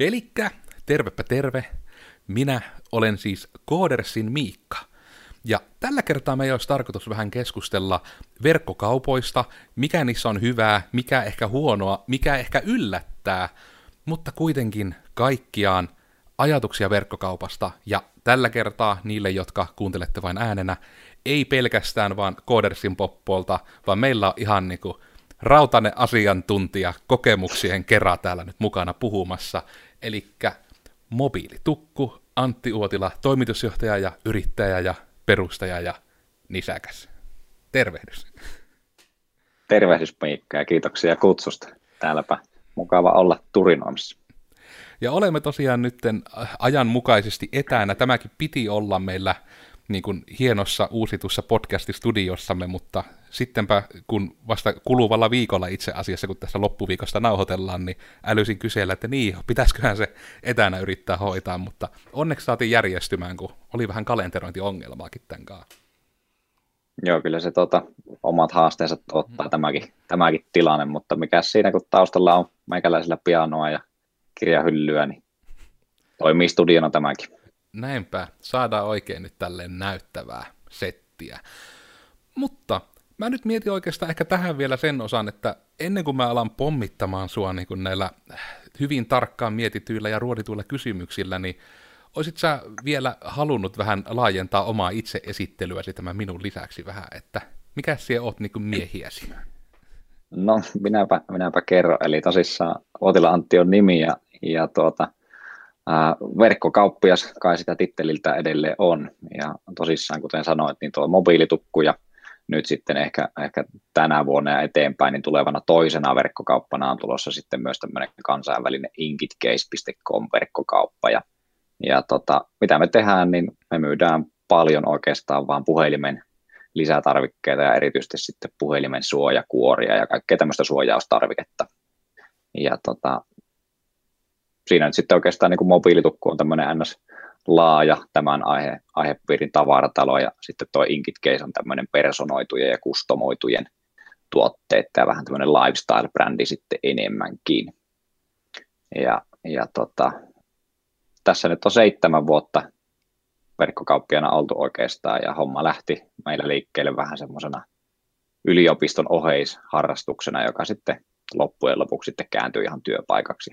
Elikkä, tervepä terve, minä olen siis Koodersin Miikka. Ja tällä kertaa meillä olisi tarkoitus vähän keskustella verkkokaupoista, mikä niissä on hyvää, mikä ehkä huonoa, mikä ehkä yllättää, mutta kuitenkin kaikkiaan ajatuksia verkkokaupasta, ja tällä kertaa niille, jotka kuuntelette vain äänenä, ei pelkästään vaan Koodersin poppolta, vaan meillä on ihan niinku rautainen asiantuntija kokemuksien kerran täällä nyt mukana puhumassa, eli mobiilitukku Antti Uotila, toimitusjohtaja ja yrittäjä ja perustaja ja nisäkäs. Tervehdys. Tervehdys Miikka ja kiitoksia kutsusta. Täälläpä mukava olla turinoimassa. Ja olemme tosiaan nyt ajanmukaisesti etänä. Tämäkin piti olla meillä niin kuin hienossa uusitussa podcastistudiosssamme, mutta sittenpä kun vasta kuluvalla viikolla itse asiassa, kun tässä loppuviikosta nauhoitellaan, niin älysin kysellä, että niin, pitäisiköhän se etänä yrittää hoitaa, mutta onneksi saatiin järjestymään, kun oli vähän kalenterointiongelmaakin tämän kanssa. Joo, kyllä se tota, omat haasteensa ottaa mm. tämäkin, tämäkin tilanne, mutta mikä siinä, kun taustalla on meikäläisellä pianoa ja kirjahyllyä, niin toimii studiona tämäkin. Näinpä, saadaan oikein nyt tälleen näyttävää settiä. Mutta mä nyt mietin oikeastaan ehkä tähän vielä sen osan, että ennen kuin mä alan pommittamaan sua niin kuin näillä hyvin tarkkaan mietityillä ja ruodituilla kysymyksillä, niin olisit sä vielä halunnut vähän laajentaa omaa itse esittelyäsi tämän minun lisäksi vähän, että mikä siellä oot niin miehiäsi? No, minäpä, minäpä kerron. Eli tosissaan Otila Antti on nimi ja, ja tuota, verkkokauppias kai sitä titteliltä edelleen on. Ja tosissaan, kuten sanoit, niin tuo mobiilitukku ja nyt sitten ehkä, ehkä tänä vuonna ja eteenpäin, niin tulevana toisena verkkokauppana on tulossa sitten myös tämmöinen kansainvälinen inkitcase.com verkkokauppa. Ja, ja tota, mitä me tehdään, niin me myydään paljon oikeastaan vaan puhelimen lisätarvikkeita ja erityisesti sitten puhelimen suojakuoria ja kaikkea tämmöistä suojaustarviketta. Ja tota, siinä nyt sitten oikeastaan niin kuin mobiilitukku on tämmöinen ns. laaja tämän aihe, aihepiirin tavaratalo ja sitten tuo Inkit Case on tämmöinen personoitujen ja kustomoitujen tuotteet ja vähän tämmöinen lifestyle-brändi sitten enemmänkin. Ja, ja tota, tässä nyt on seitsemän vuotta verkkokauppiana oltu oikeastaan ja homma lähti meillä liikkeelle vähän semmoisena yliopiston oheisharrastuksena, joka sitten loppujen lopuksi sitten kääntyi ihan työpaikaksi.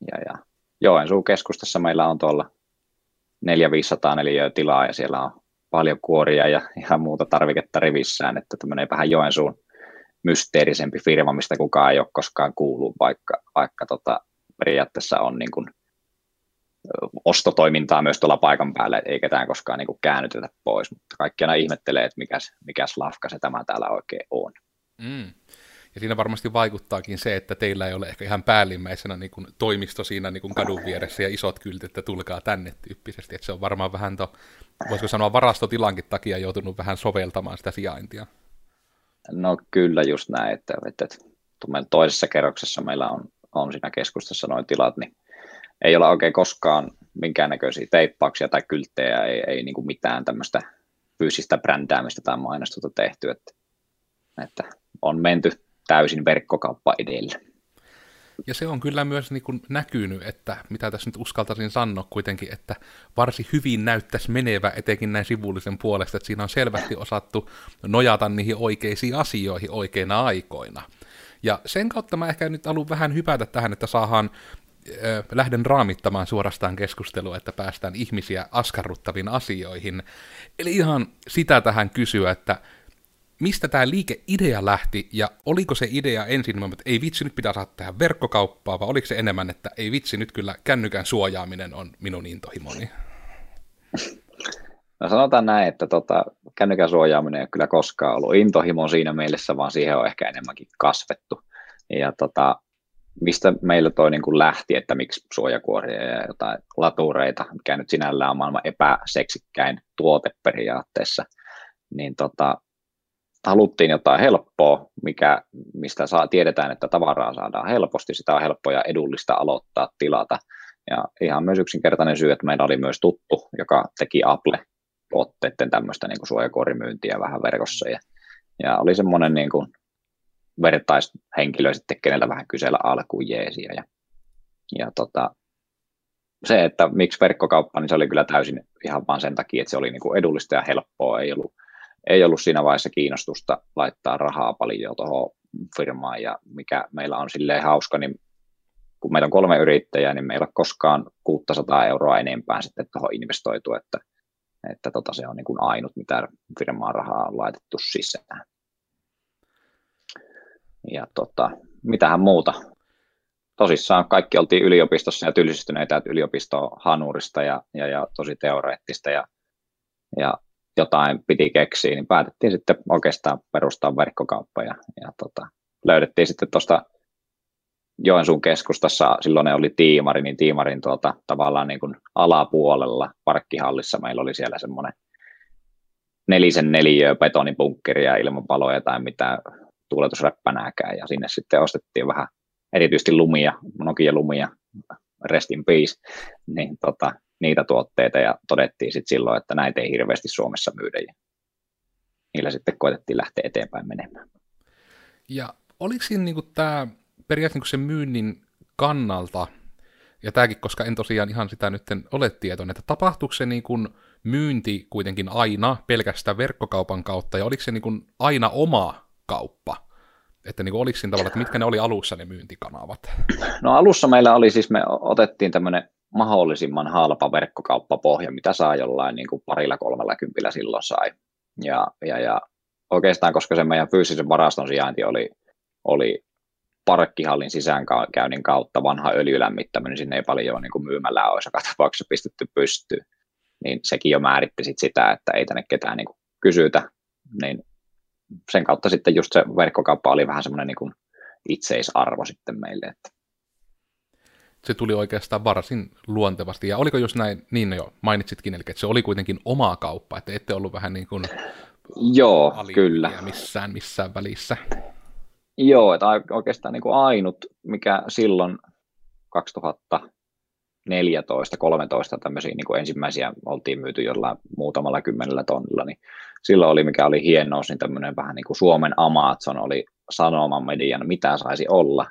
Ja, ja Joensuun keskustassa meillä on tuolla 400-500 neliöä tilaa ja siellä on paljon kuoria ja ihan muuta tarviketta rivissään, että tämmöinen vähän Joensuun mysteerisempi firma, mistä kukaan ei ole koskaan kuullut, vaikka, vaikka tota, periaatteessa on niin kuin ostotoimintaa myös tuolla paikan päällä, ei ketään koskaan niin kuin käännytetä pois, mutta kaikki aina ihmettelee, että mikäs, mikäs lafka se tämä täällä oikein on. Mm. Ja siinä varmasti vaikuttaakin se, että teillä ei ole ehkä ihan päällimmäisenä niin kuin toimisto siinä niin kuin kadun vieressä ja isot kyltit, että tulkaa tänne tyyppisesti. Että se on varmaan vähän, to, voisiko sanoa varastotilankin takia joutunut vähän soveltamaan sitä sijaintia. No kyllä just näin, että, että, että toisessa kerroksessa meillä on, on siinä keskustassa noin tilat, niin ei ole oikein koskaan minkäännäköisiä teippauksia tai kylttejä, ei, ei niin kuin mitään tämmöistä fyysistä brändäämistä tai mainostusta tehty, että, että on menty täysin verkkokauppa edellä. Ja se on kyllä myös niin kuin näkynyt, että mitä tässä nyt uskaltaisin sanoa kuitenkin, että varsin hyvin näyttäisi menevä etenkin näin sivullisen puolesta, että siinä on selvästi osattu nojata niihin oikeisiin asioihin oikeina aikoina. Ja sen kautta mä ehkä nyt haluan vähän hypätä tähän, että saadaan äh, lähden raamittamaan suorastaan keskustelua, että päästään ihmisiä askarruttaviin asioihin. Eli ihan sitä tähän kysyä, että mistä tämä liikeidea lähti, ja oliko se idea ensin, että ei vitsi, nyt pitää saada tehdä verkkokauppaa, vai oliko se enemmän, että ei vitsi, nyt kyllä kännykän suojaaminen on minun intohimoni? No sanotaan näin, että tota, kännykän suojaaminen ei ole kyllä koskaan ollut intohimo siinä mielessä, vaan siihen on ehkä enemmänkin kasvettu. Ja tota, mistä meillä toi niin kuin lähti, että miksi suojakuoria ja jotain latureita, mikä nyt sinällään on maailman epäseksikkäin tuote periaatteessa, niin tota, haluttiin jotain helppoa, mikä, mistä saa, tiedetään, että tavaraa saadaan helposti, sitä on helppo ja edullista aloittaa tilata. Ja ihan myös yksinkertainen syy, että meillä oli myös tuttu, joka teki Apple-tuotteiden tämmöistä niin suojakorimyyntiä vähän verkossa. Ja, ja oli semmoinen niin kuin vertaishenkilö sitten, kenellä vähän kysellä alkuun jeesiä. Ja ja tota, se, että miksi verkkokauppa, niin se oli kyllä täysin ihan vaan sen takia, että se oli niin kuin edullista ja helppoa, ei ollut, ei ollut siinä vaiheessa kiinnostusta laittaa rahaa paljon tuohon firmaan, ja mikä meillä on silleen hauska, niin kun meillä on kolme yrittäjää, niin meillä ei ole koskaan 600 euroa enempää sitten tuohon investoitu, että, että tota, se on niin kuin ainut, mitä firmaan rahaa on laitettu sisään. Ja tota, mitähän muuta. Tosissaan kaikki oltiin yliopistossa ja tylsistyneitä, että yliopisto hanurista ja, ja, ja tosi teoreettista ja, ja jotain piti keksiä, niin päätettiin sitten oikeastaan perustaa verkkokauppa ja, ja tota, löydettiin sitten tuosta Joensuun keskustassa, silloin ne oli tiimari, niin tiimarin tuota, tavallaan niin kuin alapuolella parkkihallissa meillä oli siellä semmoinen nelisen neliöä betonibunkkeria ilman paloja tai mitään tuuletusräppänääkään, ja sinne sitten ostettiin vähän erityisesti lumia, Nokia lumia, rest in peace, niin tota, niitä tuotteita, ja todettiin sitten silloin, että näitä ei hirveästi Suomessa myydä, ja niillä sitten koitettiin lähteä eteenpäin menemään. Ja oliko siinä niin tämä periaatteessa niin sen myynnin kannalta, ja tämäkin, koska en tosiaan ihan sitä nyt ole tietoinen, että tapahtuuko se niin kuin myynti kuitenkin aina pelkästään verkkokaupan kautta, ja oliko se niin kuin aina oma kauppa? Että niin oliko siinä tavalla, että mitkä ne oli alussa ne myyntikanavat? No alussa meillä oli siis, me otettiin tämmöinen mahdollisimman halpa verkkokauppapohja, mitä saa jollain niin kuin parilla kolmella kympillä silloin sai. Ja, ja, ja oikeastaan, koska se meidän fyysisen varaston sijainti oli, oli parkkihallin sisäänkäynnin kautta vanha öljylämmittäminen, niin sinne ei paljon niin kuin myymällä olisi joka tapauksessa pistetty pystyyn. Niin sekin jo määritti sit sitä, että ei tänne ketään niin kuin kysytä. Niin sen kautta sitten just se verkkokauppa oli vähän semmoinen niin itseisarvo sitten meille. Että. Se tuli oikeastaan varsin luontevasti. Ja oliko just näin, niin jo mainitsitkin, eli että se oli kuitenkin omaa kauppa, että ette ollut vähän niin kuin Joo, kyllä. missään, missään välissä. Joo, että oikeastaan niin kuin ainut, mikä silloin 2014 13 tämmöisiä niin kuin ensimmäisiä oltiin myyty jollain muutamalla kymmenellä tonnilla, niin silloin oli, mikä oli hienous, niin tämmöinen vähän niin kuin Suomen Amazon oli sanoman median, mitä saisi olla,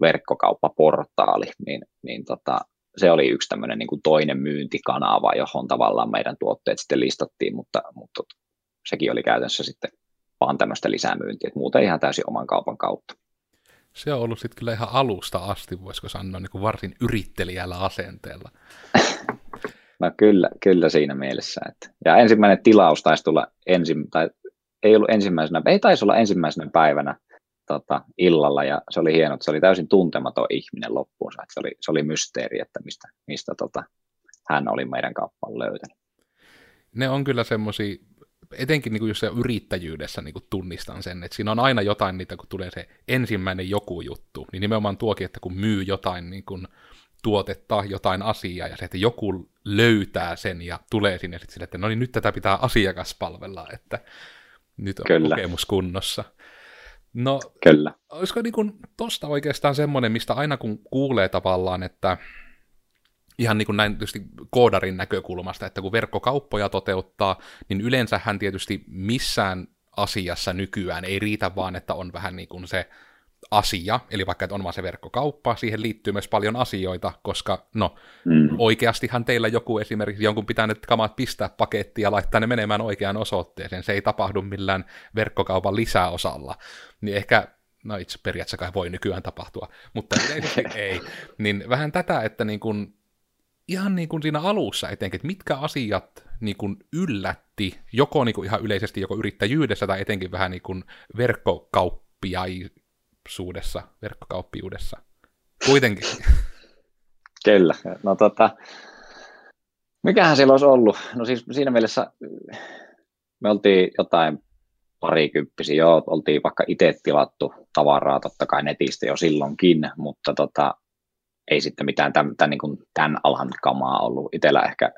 verkkokauppaportaali, niin, niin tota, se oli yksi tämmöinen niin kuin toinen myyntikanava, johon tavallaan meidän tuotteet sitten listattiin, mutta, mutta sekin oli käytännössä sitten vaan tämmöistä lisämyyntiä, että muuten ihan täysin oman kaupan kautta. Se on ollut sitten kyllä ihan alusta asti, voisiko sanoa, niin kuin varsin yrittelijällä asenteella. no kyllä, kyllä siinä mielessä. Että. Ja ensimmäinen tilaus taisi tulla ensin, tai ei ollut ensimmäisenä, ei taisi olla ensimmäisenä päivänä tota, illalla, ja se oli hieno, että se oli täysin tuntematon ihminen loppuunsa, että se oli, se oli mysteeri, että mistä, mistä tota, hän oli meidän kauppaan löytänyt. Ne on kyllä semmoisia etenkin niin kuin jos se yrittäjyydessä niin kuin tunnistan sen, että siinä on aina jotain niitä, kun tulee se ensimmäinen joku juttu, niin nimenomaan tuokin, että kun myy jotain niin kuin tuotetta, jotain asiaa, ja se, että joku löytää sen ja tulee sinne sitten sille, että no niin nyt tätä pitää asiakaspalvella, että nyt on Kyllä. kokemus kunnossa. No, Kyllä. olisiko niin kuin tosta oikeastaan semmoinen, mistä aina kun kuulee tavallaan, että ihan niin kuin näin tietysti koodarin näkökulmasta, että kun verkkokauppoja toteuttaa, niin yleensähän tietysti missään asiassa nykyään ei riitä vaan, että on vähän niin kuin se asia, eli vaikka että on vaan se verkkokauppa, siihen liittyy myös paljon asioita, koska no mm. oikeastihan teillä joku esimerkiksi jonkun pitää nyt kamat pistää pakettiin ja laittaa ne menemään oikeaan osoitteeseen, se ei tapahdu millään verkkokaupan lisäosalla, niin ehkä no itse periaatteessa kai voi nykyään tapahtua, mutta ei, niin vähän tätä, että niin kun ihan niin kuin siinä alussa etenkin, että mitkä asiat niin kuin yllätti, joko niin kuin ihan yleisesti joko yrittäjyydessä tai etenkin vähän niin kuin verkkokauppiaisuudessa, verkkokauppiuudessa. Kuitenkin. Kyllä. No tota, mikähän siellä olisi ollut? No siis siinä mielessä me oltiin jotain parikymppisiä, joo, oltiin vaikka itse tilattu tavaraa totta kai netistä jo silloinkin, mutta tota, ei sitten mitään tämän, tämän, niin tämän alan kamaa ollut. Itsellä ehkä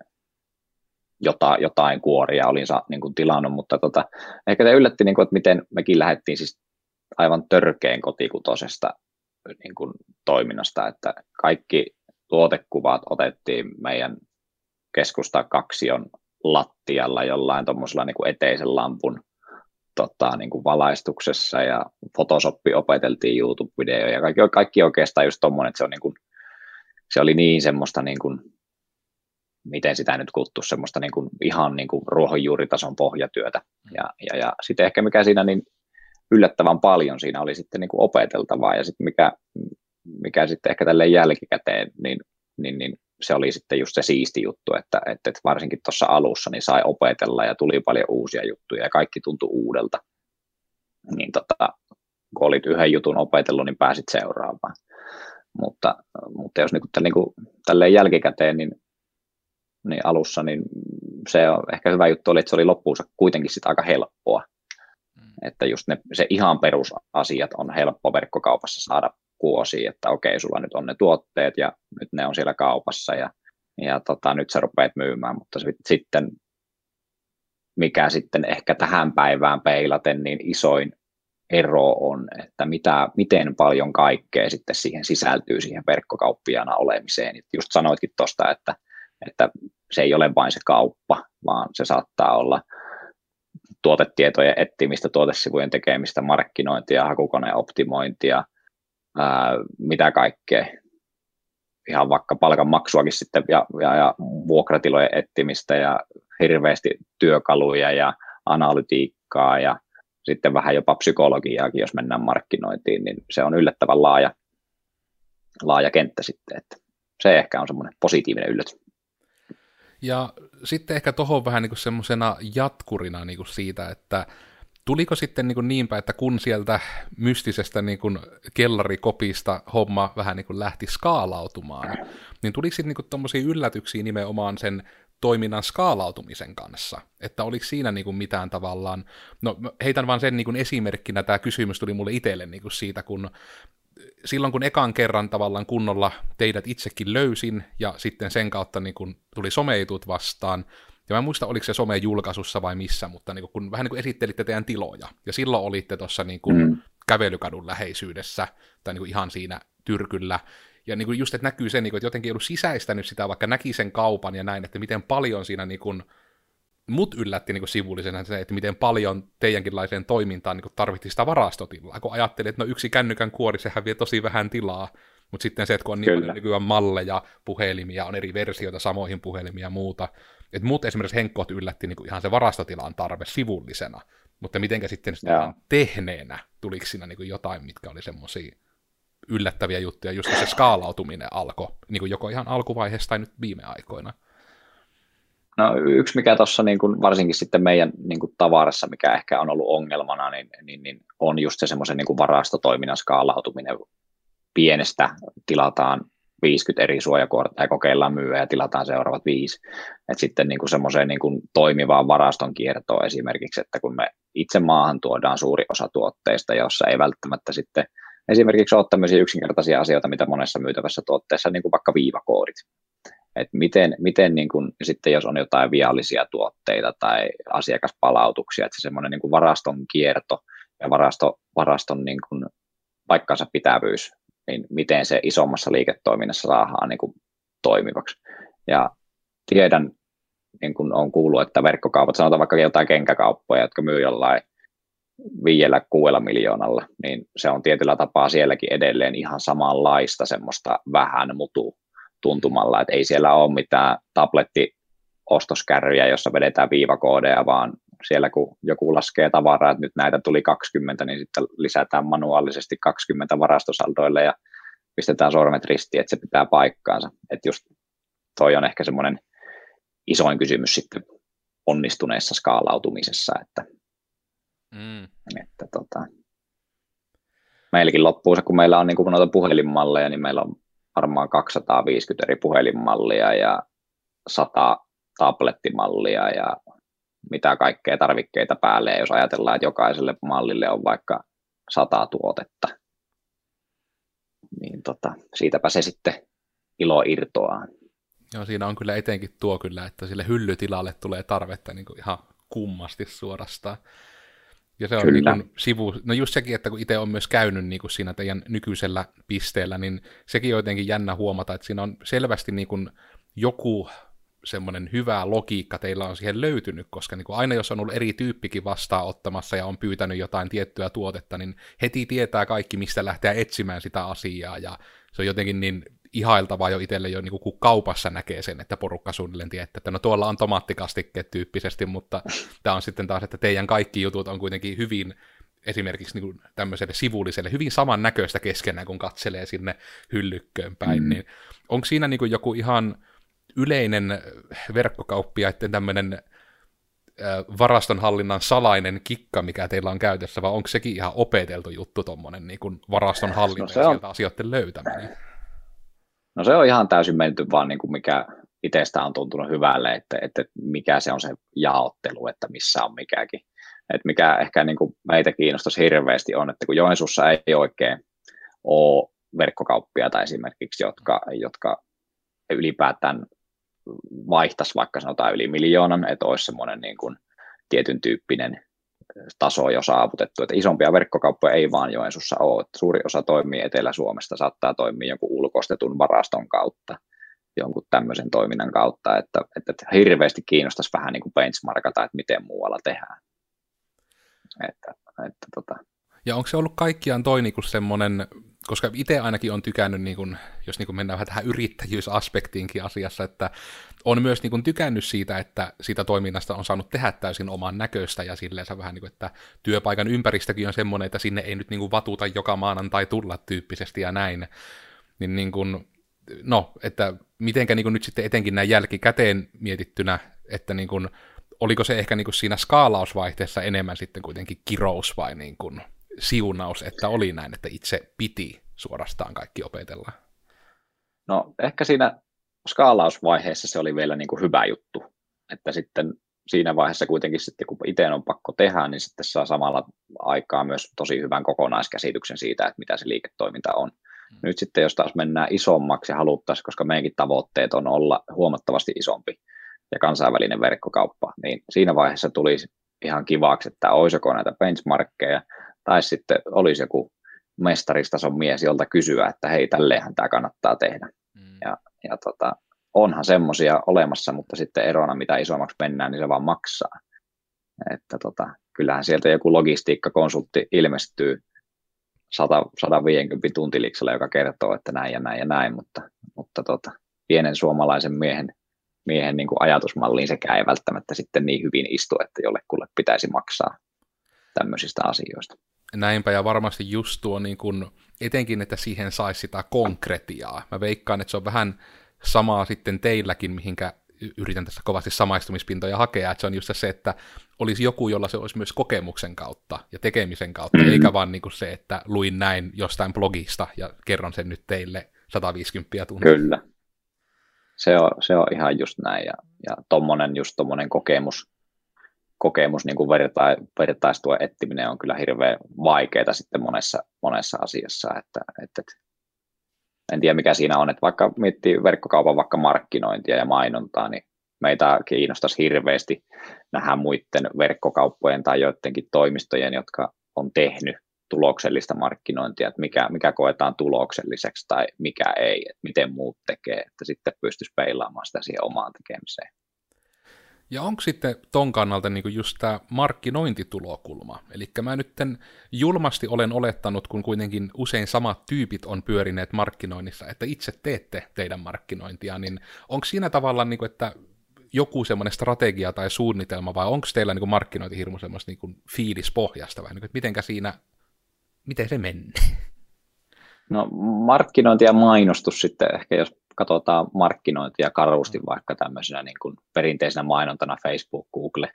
jotain, jotain kuoria olin sa, niin tilannut, mutta tota, ehkä se yllätti, niin kuin, että miten mekin lähdettiin siis aivan törkeen kotikutosesta niin kuin toiminnasta, että kaikki tuotekuvat otettiin meidän keskusta kaksion lattialla jollain tuommoisella niin eteisen lampun tota, niin kuin valaistuksessa ja Photoshoppi opeteltiin YouTube-videoja ja kaikki, kaikki oikeastaan just tuommoinen, että se on niin kuin se oli niin semmoista niin kuin, miten sitä nyt kuttu, semmoista niin kuin, ihan niin kuin ruohonjuuritason pohjatyötä. Mm. Ja, ja, ja sitten ehkä mikä siinä niin yllättävän paljon siinä oli sitten niin kuin opeteltavaa ja sitten mikä, mikä sitten ehkä tälle jälkikäteen, niin, niin, niin se oli sitten just se siisti juttu, että, että, varsinkin tuossa alussa niin sai opetella ja tuli paljon uusia juttuja ja kaikki tuntui uudelta. Niin tota, kun olit yhden jutun opetellut, niin pääsit seuraavaan. Mutta, mutta jos niin, niin kuin, tälleen jälkikäteen, niin, niin alussa, niin se on ehkä hyvä juttu oli, että se oli loppuunsa kuitenkin sitä aika helppoa. Että just ne, se ihan perusasiat on helppo verkkokaupassa saada kuosi, että okei, sulla nyt on ne tuotteet ja nyt ne on siellä kaupassa ja, ja tota, nyt sä rupeat myymään, mutta sitten mikä sitten ehkä tähän päivään peilaten niin isoin ero on, että mitä, miten paljon kaikkea sitten siihen sisältyy siihen verkkokauppiana olemiseen. Just sanoitkin tuosta, että, että se ei ole vain se kauppa, vaan se saattaa olla tuotetietojen etsimistä, tuotesivujen tekemistä, markkinointia, hakukoneen optimointia, ää, mitä kaikkea, ihan vaikka palkanmaksuakin sitten ja, ja, ja vuokratilojen etsimistä ja hirveästi työkaluja ja analytiikkaa ja sitten vähän jopa psykologiaakin, jos mennään markkinointiin, niin se on yllättävän laaja, laaja kenttä sitten, että se ehkä on semmoinen positiivinen yllätys. Ja sitten ehkä tuohon vähän niin semmoisena jatkurina niin siitä, että tuliko sitten niin, kuin niinpä, että kun sieltä mystisestä niin kuin kellarikopista homma vähän niin kuin lähti skaalautumaan, niin tuliko sitten niin tuommoisia yllätyksiä nimenomaan sen toiminnan skaalautumisen kanssa, että oliko siinä niin kuin mitään tavallaan, no heitän vaan sen niin kuin esimerkkinä, tämä kysymys tuli mulle itselle niin kuin siitä, kun silloin kun ekan kerran tavallaan kunnolla teidät itsekin löysin, ja sitten sen kautta niin kun tuli someitut vastaan, ja mä en muista, oliko se some julkaisussa vai missä, mutta niin kun vähän niin kuin esittelitte teidän tiloja, ja silloin olitte tuossa niin mm. kävelykadun läheisyydessä, tai niin kuin ihan siinä tyrkyllä, ja niin kuin just, että näkyy se, niin kuin, että jotenkin ei ollut sisäistänyt sitä, vaikka näki sen kaupan ja näin, että miten paljon siinä niin kuin, mut yllätti niin sivullisena se, että miten paljon teidänkinlaiseen toimintaan niin tarvittiin sitä varastotilaa, kun ajattelin, että no yksi kännykän kuori, sehän vie tosi vähän tilaa, mutta sitten se, että kun on niin Kyllä. paljon nykyään malleja, puhelimia, on eri versioita samoihin puhelimia ja muuta, että muut esimerkiksi henkkoot yllätti niin ihan se varastotilan tarve sivullisena, mutta mitenkä sitten sitä tehneenä, tuliko siinä niin jotain, mitkä oli semmoisia yllättäviä juttuja, just se skaalautuminen alkoi, niin joko ihan alkuvaiheessa tai nyt viime aikoina. No yksi, mikä tuossa niin kuin varsinkin sitten meidän niin kuin tavarassa, mikä ehkä on ollut ongelmana, niin, niin, niin on just se semmoisen niin kuin varastotoiminnan skaalautuminen. Pienestä tilataan 50 eri suojakuorta ja kokeillaan myyä ja tilataan seuraavat viisi. Et sitten niin kuin semmoiseen niin kuin toimivaan varaston kiertoon esimerkiksi, että kun me itse maahan tuodaan suuri osa tuotteista, jossa ei välttämättä sitten esimerkiksi ole tämmöisiä yksinkertaisia asioita, mitä monessa myytävässä tuotteessa, niin kuin vaikka viivakoodit että miten, miten niin kuin, sitten jos on jotain viallisia tuotteita tai asiakaspalautuksia, että se semmoinen niin kuin varaston kierto ja varasto, varaston niin kuin paikkansa pitävyys, niin miten se isommassa liiketoiminnassa saadaan niin kuin toimivaksi. Ja tiedän, niin kuin on kuullut, että verkkokaupat, sanotaan vaikka jotain kenkäkauppoja, jotka myy jollain viidellä kuudella miljoonalla, niin se on tietyllä tapaa sielläkin edelleen ihan samanlaista semmoista vähän mutu tuntumalla, että ei siellä ole mitään tabletti ostoskärryjä, jossa vedetään viivakoodeja, vaan siellä kun joku laskee tavaraa, että nyt näitä tuli 20, niin sitten lisätään manuaalisesti 20 varastosaldoille ja pistetään sormet ristiin, että se pitää paikkaansa. Että just toi on ehkä semmoinen isoin kysymys sitten onnistuneessa skaalautumisessa, että, mm. että tota, meilläkin loppuu se, kun meillä on niin kuin noita puhelinmalleja, niin meillä on varmaan 250 eri puhelinmallia ja 100 tablettimallia ja mitä kaikkea tarvikkeita päälle, jos ajatellaan, että jokaiselle mallille on vaikka 100 tuotetta, niin tota, siitäpä se sitten ilo irtoaa. Joo, siinä on kyllä etenkin tuo kyllä, että sille hyllytilalle tulee tarvetta niin kuin ihan kummasti suorastaan. Ja se on Kyllä. niin kuin sivu, no just sekin, että kun itse on myös käynyt niin kuin siinä teidän nykyisellä pisteellä, niin sekin on jotenkin jännä huomata, että siinä on selvästi niin kuin joku semmoinen hyvä logiikka teillä on siihen löytynyt, koska niin kuin aina jos on ollut eri tyyppikin vastaanottamassa ja on pyytänyt jotain tiettyä tuotetta, niin heti tietää kaikki, mistä lähtee etsimään sitä asiaa, ja se on jotenkin niin ihailtavaa jo itselle jo niin kun kaupassa näkee sen, että porukka suunnilleen tietää, että no tuolla on tomaattikastikkeet tyyppisesti, mutta tämä on sitten taas, että teidän kaikki jutut on kuitenkin hyvin esimerkiksi niin tämmöiselle sivulliselle hyvin samannäköistä keskenään, kun katselee sinne hyllykköön päin, mm. niin onko siinä niin joku ihan yleinen verkkokauppiaiden tämmöinen varastonhallinnan salainen kikka, mikä teillä on käytössä, vai onko sekin ihan opeteltu juttu tuommoinen niin varaston hallinta no se on... sieltä asioiden löytäminen? No se on ihan täysin menty vaan niin kuin mikä itsestä on tuntunut hyvälle, että, että mikä se on se jaottelu, että missä on mikäkin. Että mikä ehkä niin kuin meitä kiinnostaisi hirveästi on, että kun Joensuussa ei oikein ole verkkokauppiaita esimerkiksi, jotka, jotka ylipäätään vaihtaisi vaikka sanotaan yli miljoonan, että olisi semmoinen niin kuin tietyn tyyppinen taso jo saavutettu, että isompia verkkokauppoja ei vaan Joensuussa ole, että suuri osa toimii Etelä-Suomesta, saattaa toimia jonkun ulkoistetun varaston kautta, jonkun tämmöisen toiminnan kautta, että, että hirveästi kiinnostaisi vähän niin kuin benchmarkata, että miten muualla tehdään. Että, että tota. Ja onko se ollut kaikkiaan toi niin semmoinen koska itse ainakin on tykännyt, niin kun, jos niin kun mennään vähän tähän yrittäjyysaspektiinkin asiassa, että on myös niin kun tykännyt siitä, että siitä toiminnasta on saanut tehdä täysin oman näköistä ja silleen vähän niin kuin, että työpaikan ympäristökin on semmoinen, että sinne ei nyt niin kuin vatuta joka maanantai tulla tyyppisesti ja näin. Niin, niin kun, no, että mitenkä niin nyt sitten etenkin näin jälkikäteen mietittynä, että niin kun, oliko se ehkä niin kuin siinä skaalausvaihteessa enemmän sitten kuitenkin kirous vai niin kuin siunaus, että oli näin, että itse piti suorastaan kaikki opetella? No ehkä siinä skaalausvaiheessa se oli vielä niin kuin hyvä juttu, että sitten siinä vaiheessa kuitenkin sitten, kun itse on pakko tehdä, niin sitten saa samalla aikaa myös tosi hyvän kokonaiskäsityksen siitä, että mitä se liiketoiminta on. Mm. Nyt sitten, jos taas mennään isommaksi ja haluttaisiin, koska meidänkin tavoitteet on olla huomattavasti isompi ja kansainvälinen verkkokauppa, niin siinä vaiheessa tulisi ihan kivaksi, että olisiko näitä benchmarkkeja, tai sitten olisi joku mestaristason mies, jolta kysyä, että hei, tälleenhän tämä kannattaa tehdä. Mm. Ja, ja tota, onhan semmoisia olemassa, mutta sitten erona, mitä isommaksi mennään, niin se vaan maksaa. Että tota, kyllähän sieltä joku logistiikkakonsultti ilmestyy 100, 150 tuntiliksella, joka kertoo, että näin ja näin ja näin, mutta, mutta tota, pienen suomalaisen miehen, miehen niin kuin ajatusmalliin sekä ei välttämättä sitten niin hyvin istu, että jollekulle pitäisi maksaa tämmöisistä asioista. Näinpä, ja varmasti just tuo niin kun, etenkin, että siihen saisi sitä konkretiaa. Mä veikkaan, että se on vähän samaa sitten teilläkin, mihinkä yritän tässä kovasti samaistumispintoja hakea, että se on just se, että olisi joku, jolla se olisi myös kokemuksen kautta ja tekemisen kautta, mm-hmm. eikä vaan niin kuin se, että luin näin jostain blogista ja kerron sen nyt teille 150 tuntia. Kyllä. Se on, se on ihan just näin, ja, ja tommonen, just tommonen kokemus, kokemus, niin kuin verta, vertaistuen etsiminen on kyllä hirveän vaikeaa sitten monessa, monessa asiassa, että, että en tiedä mikä siinä on, että vaikka miettii verkkokaupan vaikka markkinointia ja mainontaa, niin meitä kiinnostaisi hirveästi nähdä muiden verkkokauppojen tai joidenkin toimistojen, jotka on tehnyt tuloksellista markkinointia, että mikä, mikä koetaan tulokselliseksi tai mikä ei, että miten muut tekee, että sitten pystyisi peilaamaan sitä siihen omaan tekemiseen. Ja onko sitten ton kannalta niinku just tämä markkinointitulokulma? Eli mä nyt julmasti olen olettanut, kun kuitenkin usein samat tyypit on pyörineet markkinoinnissa, että itse teette teidän markkinointia, niin onko siinä tavalla, niinku, että joku semmoinen strategia tai suunnitelma, vai onko teillä niinku markkinointi hirmu semmoista niinku fiilispohjasta, vai niinku, että siinä, miten se menee? No markkinointi ja mainostus sitten ehkä, jos katsotaan markkinointia karusti vaikka tämmöisenä niin kuin perinteisenä mainontana Facebook, Google,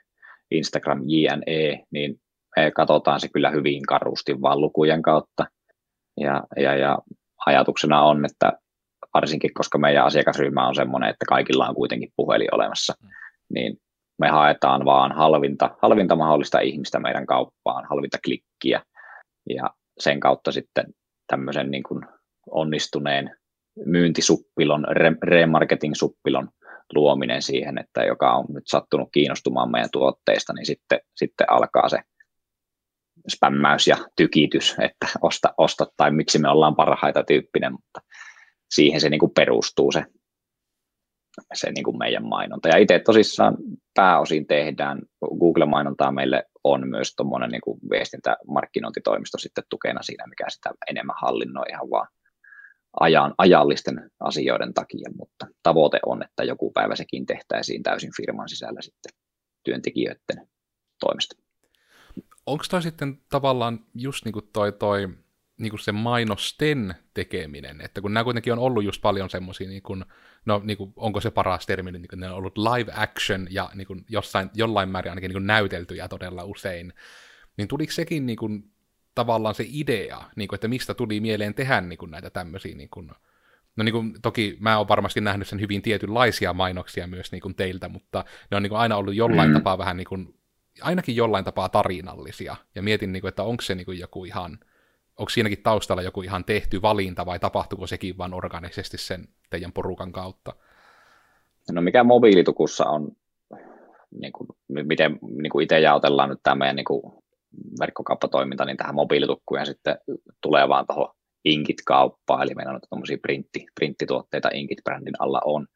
Instagram, JNE, niin me katsotaan se kyllä hyvin karusti vaan lukujen kautta. Ja, ja, ja ajatuksena on, että varsinkin koska meidän asiakasryhmä on sellainen, että kaikilla on kuitenkin puhelin olemassa, mm. niin me haetaan vaan halvinta, halvinta mahdollista ihmistä meidän kauppaan, halvinta klikkiä, ja sen kautta sitten tämmöisen niin kuin onnistuneen myyntisuppilon, remarketing-suppilon luominen siihen, että joka on nyt sattunut kiinnostumaan meidän tuotteista, niin sitten, sitten alkaa se spämmäys ja tykitys, että osta, osta tai miksi me ollaan parhaita tyyppinen, mutta siihen se niin kuin perustuu se, se niin kuin meidän mainonta. Ja itse tosissaan pääosin tehdään, Google-mainontaa meille on myös tuommoinen niin viestintämarkkinointitoimisto sitten tukena siinä, mikä sitä enemmän hallinnoi ihan vaan ajan, ajallisten asioiden takia, mutta tavoite on, että joku päivä sekin tehtäisiin täysin firman sisällä sitten työntekijöiden toimesta. Onko toi sitten tavallaan just niin kuin toi, toi niin kuin se mainosten tekeminen, että kun nämä kuitenkin on ollut just paljon semmoisia, niin no niin kuin, onko se paras termi, niin kuin ne on ollut live action ja niin kuin jossain, jollain määrin ainakin niin kuin näyteltyjä todella usein, niin tuliko sekin niin kuin, tavallaan se idea, niin kuin, että mistä tuli mieleen tehdä niin kuin, näitä tämmöisiä, niin kuin, no niin kuin, toki mä oon varmasti nähnyt sen hyvin tietynlaisia mainoksia myös niin kuin teiltä, mutta ne on niin kuin, aina ollut jollain mm. tapaa vähän niin kuin, ainakin jollain tapaa tarinallisia, ja mietin, niin kuin, että onko se niin kuin, joku ihan, onko siinäkin taustalla joku ihan tehty valinta, vai tapahtuuko sekin vain organisesti sen teidän porukan kautta? No mikä mobiilitukussa on, niin kuin, miten niin kuin itse jaotellaan nyt tämä meidän niin kuin verkkokauppatoiminta niin tähän mobiilitukkuun ja sitten tulee vaan tuohon Inkit-kauppaan, eli meillä on tuommoisia printti, printtituotteita Inkit-brändin alla on,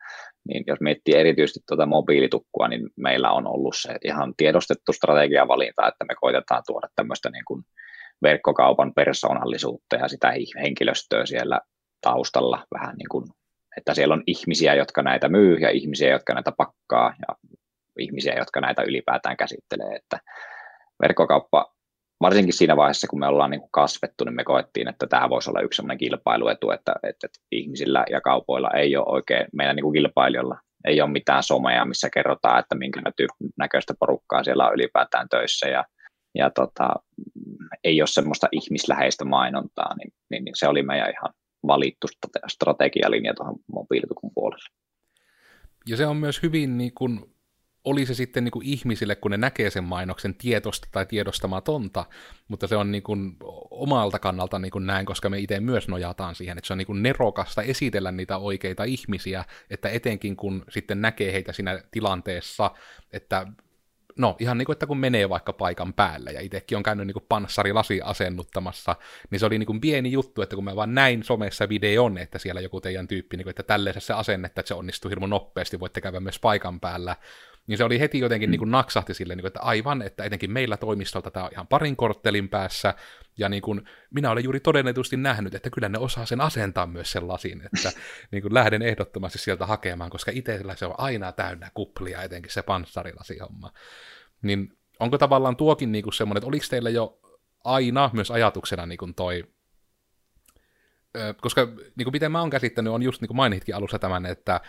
niin jos miettii erityisesti tuota mobiilitukkua, niin meillä on ollut se ihan tiedostettu strategiavalinta, että me koitetaan tuoda tämmöistä niin kuin verkkokaupan persoonallisuutta ja sitä henkilöstöä siellä taustalla vähän niin kuin, että siellä on ihmisiä, jotka näitä myy ja ihmisiä, jotka näitä pakkaa ja ihmisiä, jotka näitä ylipäätään käsittelee, että verkkokauppa, varsinkin siinä vaiheessa, kun me ollaan niin kuin kasvettu, niin me koettiin, että tämä voisi olla yksi sellainen kilpailuetu, että, että, että ihmisillä ja kaupoilla ei ole oikein, meidän niin kuin kilpailijoilla ei ole mitään somea, missä kerrotaan, että minkä näköistä porukkaa siellä on ylipäätään töissä ja, ja tota, ei ole semmoista ihmisläheistä mainontaa, niin, niin, niin se oli meidän ihan valittu strategialinja tuohon mobiilitukun puolelle. Ja se on myös hyvin niin kuin oli se sitten niin kuin ihmisille, kun ne näkee sen mainoksen tietosta tai tiedostamatonta, mutta se on niin kuin omalta kannalta niin kuin näin, koska me itse myös nojataan siihen, että se on niin kuin nerokasta esitellä niitä oikeita ihmisiä, että etenkin kun sitten näkee heitä siinä tilanteessa, että no ihan niin kuin, että kun menee vaikka paikan päälle, ja itsekin on käynyt niin kuin panssarilasi asennuttamassa, niin se oli niin kuin pieni juttu, että kun mä vaan näin somessa videon, että siellä joku teidän tyyppi, niin kuin, että tälleisessä asennetta, että se onnistuu hirmu nopeasti, voitte käydä myös paikan päällä, niin se oli heti jotenkin mm. niin kuin naksahti sille, niin kuin, että aivan, että etenkin meillä toimistolta tämä on ihan parin korttelin päässä, ja niin kuin, minä olen juuri todennetusti nähnyt, että kyllä ne osaa sen asentaa myös sen lasin, että niin kuin lähden ehdottomasti sieltä hakemaan, koska itsellä se on aina täynnä kuplia, etenkin se panssarilasi-homma. Niin onko tavallaan tuokin niin kuin semmoinen, että oliko teillä jo aina myös ajatuksena niin kuin toi koska niin kuin miten mä oon käsittänyt, on just niin kuin mainitkin alussa tämän, että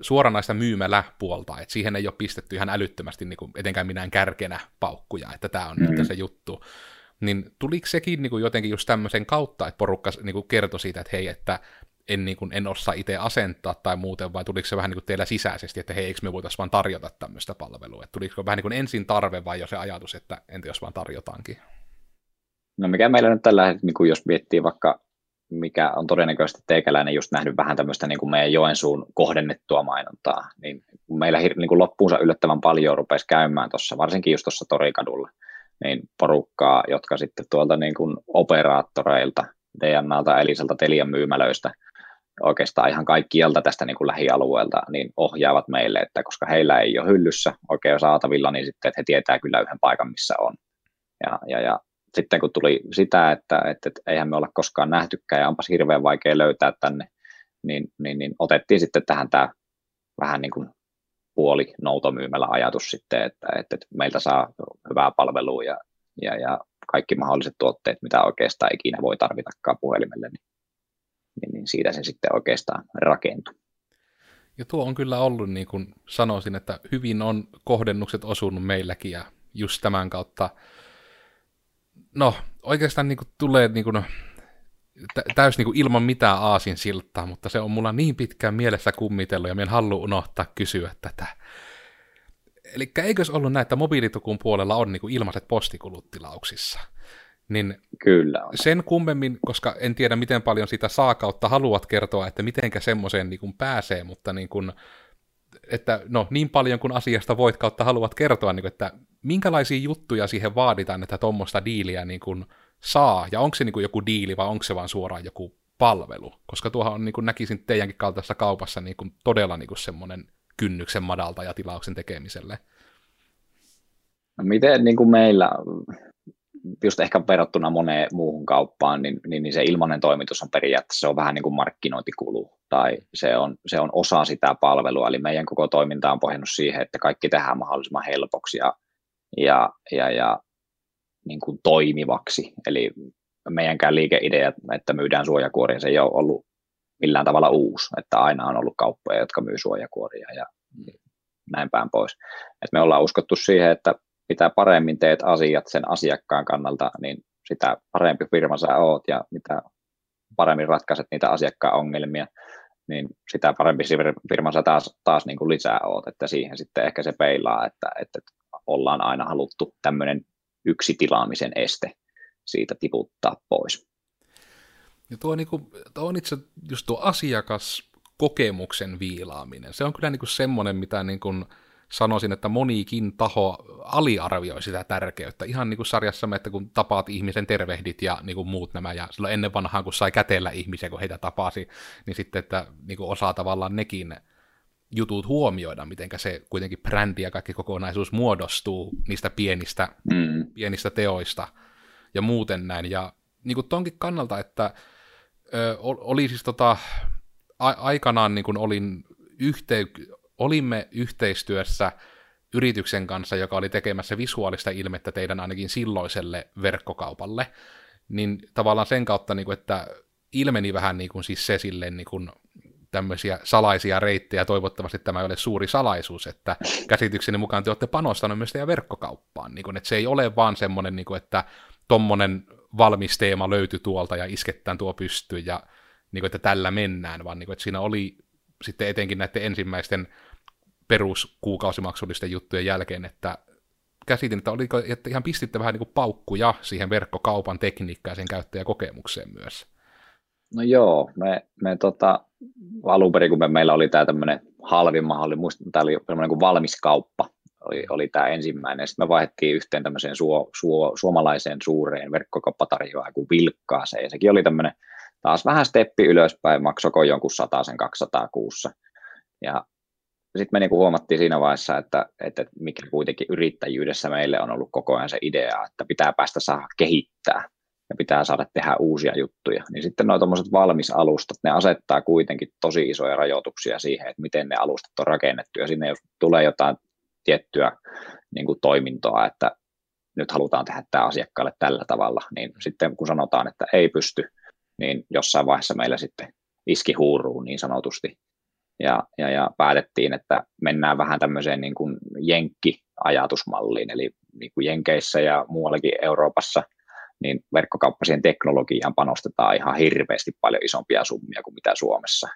suoranaista myymäläpuolta, että siihen ei ole pistetty ihan älyttömästi niin kuin etenkään minään kärkenä paukkuja, että tämä on mm-hmm. nyt se juttu. Niin tuliko sekin niin kuin jotenkin just tämmöisen kautta, että porukka niin kuin kertoi siitä, että hei, että en, niin kuin, en osaa itse asentaa tai muuten, vai tuliko se vähän niin kuin teillä sisäisesti, että hei, eikö me voitaisiin vaan tarjota tämmöistä palvelua? Että tuliko vähän niin kuin ensin tarve vai jo se ajatus, että entä jos vaan tarjotaankin? No mikä meillä nyt tällä hetkellä, niin jos miettii vaikka mikä on todennäköisesti teikäläinen just nähnyt vähän tämmöistä niin kuin meidän Joensuun kohdennettua mainontaa, niin meillä niin kuin loppuunsa yllättävän paljon rupesi käymään tuossa, varsinkin just tuossa Torikadulla, niin porukkaa, jotka sitten tuolta niin kuin operaattoreilta, DNAlta, Eliselta, Telian myymälöistä, oikeastaan ihan kaikkialta tästä niin kuin lähialueelta, niin ohjaavat meille, että koska heillä ei ole hyllyssä oikein saatavilla, niin sitten että he tietää kyllä yhden paikan, missä on. Ja, ja, ja sitten kun tuli sitä, että, että, että eihän me olla koskaan nähtykään ja onpas hirveän vaikea löytää tänne, niin, niin, niin otettiin sitten tähän tämä vähän niin kuin puoli noutomyymällä ajatus sitten, että, että, että meiltä saa hyvää palvelua ja, ja, ja kaikki mahdolliset tuotteet, mitä oikeastaan ikinä voi tarvitakaan puhelimelle, niin, niin, niin siitä se sitten oikeastaan rakentui. Ja tuo on kyllä ollut, niin kuin sanoisin, että hyvin on kohdennukset osunut meilläkin ja just tämän kautta no oikeastaan niin kuin tulee niin kuin, täys niin kuin ilman mitään aasin siltaa, mutta se on mulla niin pitkään mielessä kummitellut ja minä en halua unohtaa kysyä tätä. Eli eikös ollut näin, että mobiilitukun puolella on niin kuin ilmaiset postikulut tilauksissa? Niin Kyllä on. Sen kummemmin, koska en tiedä miten paljon sitä saa kautta haluat kertoa, että mitenkä semmoiseen niin kuin pääsee, mutta niin kuin, että no niin paljon kuin asiasta voit kautta haluat kertoa, niin kuin, että minkälaisia juttuja siihen vaaditaan, että tuommoista diiliä niin kuin saa, ja onko se niin kuin joku diili vai onko se vaan suoraan joku palvelu, koska tuohan on, niin kuin näkisin teidänkin kaltaisessa kaupassa niin kuin todella niin kuin semmoinen kynnyksen madalta ja tilauksen tekemiselle. No miten niin kuin meillä, just ehkä verrattuna moneen muuhun kauppaan, niin, niin, niin se ilmainen toimitus on periaatteessa se on vähän niin kuin markkinointikulu, tai se on, se on osa sitä palvelua, eli meidän koko toiminta on pohjannut siihen, että kaikki tehdään mahdollisimman helpoksi ja, ja, ja, ja niin kuin toimivaksi, eli meidänkään liikeidea, että myydään suojakuoria, se ei ole ollut millään tavalla uusi, että aina on ollut kauppoja, jotka myy suojakuoria ja näin päin pois. Et me ollaan uskottu siihen, että mitä paremmin teet asiat sen asiakkaan kannalta, niin sitä parempi firma sä oot ja mitä paremmin ratkaiset niitä asiakkaan ongelmia, niin sitä parempi firma sä taas, taas niin kuin lisää oot, että siihen sitten ehkä se peilaa, että, että ollaan aina haluttu tämmöinen yksi tilaamisen este siitä tiputtaa pois. Ja tuo, niin kuin, tuo on itse just tuo asiakaskokemuksen viilaaminen. Se on kyllä niin kuin semmoinen, mitä niin kuin sanoisin, että monikin taho aliarvioi sitä tärkeyttä. Ihan niin kuin sarjassa, että kun tapaat ihmisen, tervehdit ja niin kuin muut nämä. Ja silloin ennen vanhaan, kun sai kätellä ihmisiä, kun heitä tapasi, niin sitten, että niin kuin osaa tavallaan nekin jutut huomioida, miten se kuitenkin brändi ja kaikki kokonaisuus muodostuu niistä pienistä, mm. pienistä teoista ja muuten näin. Ja niin kuin tonkin kannalta, että ö, oli siis tota, a- aikanaan niin kuin olin yhtey- olimme yhteistyössä yrityksen kanssa, joka oli tekemässä visuaalista ilmettä teidän ainakin silloiselle verkkokaupalle, niin tavallaan sen kautta, niin kuin, että ilmeni vähän niin kuin siis se silleen niin kuin tämmöisiä salaisia reittejä, toivottavasti tämä ei ole suuri salaisuus, että käsitykseni mukaan te olette panostanut myös teidän verkkokauppaan, niin kuin, että se ei ole vaan semmoinen, niin kuin, että tommonen valmis teema löytyi tuolta ja iskettään tuo pystyyn ja niin kuin, että tällä mennään, vaan niin kuin, että siinä oli sitten etenkin näiden ensimmäisten peruskuukausimaksullisten juttujen jälkeen, että käsitin, että oliko, että ihan pistitte vähän niin kuin paukkuja siihen verkkokaupan tekniikkaan ja sen käyttäjäkokemukseen myös. No joo, me, me tota, alun perin, kun me, meillä oli tämä tämmöinen halvin mahdollisuus, muistan, tämä oli semmoinen kuin valmis kauppa, oli, oli tämä ensimmäinen. Sitten me vaihdettiin yhteen tämmöiseen suo, suo, suomalaiseen suureen verkkokauppatarjoajaan kuin Vilkkaaseen. Sekin oli tämmöinen taas vähän steppi ylöspäin, maksoko jonkun 100 sen 200 kuussa. Ja sitten me niinku huomattiin siinä vaiheessa, että, että mikä kuitenkin yrittäjyydessä meille on ollut koko ajan se idea, että pitää päästä saada kehittää ja pitää saada tehdä uusia juttuja. Niin sitten nuo tuommoiset valmisalustat, ne asettaa kuitenkin tosi isoja rajoituksia siihen, että miten ne alustat on rakennettu. Ja sinne jos tulee jotain tiettyä niin kuin toimintoa, että nyt halutaan tehdä tämä asiakkaalle tällä tavalla, niin sitten kun sanotaan, että ei pysty, niin jossain vaiheessa meillä sitten iski huuruun niin sanotusti. Ja, ja, ja päätettiin, että mennään vähän tämmöiseen niin kuin jenkki-ajatusmalliin, eli niin kuin Jenkeissä ja muuallakin Euroopassa, niin verkkokauppasien teknologiaan panostetaan ihan hirveästi paljon isompia summia kuin mitä Suomessa.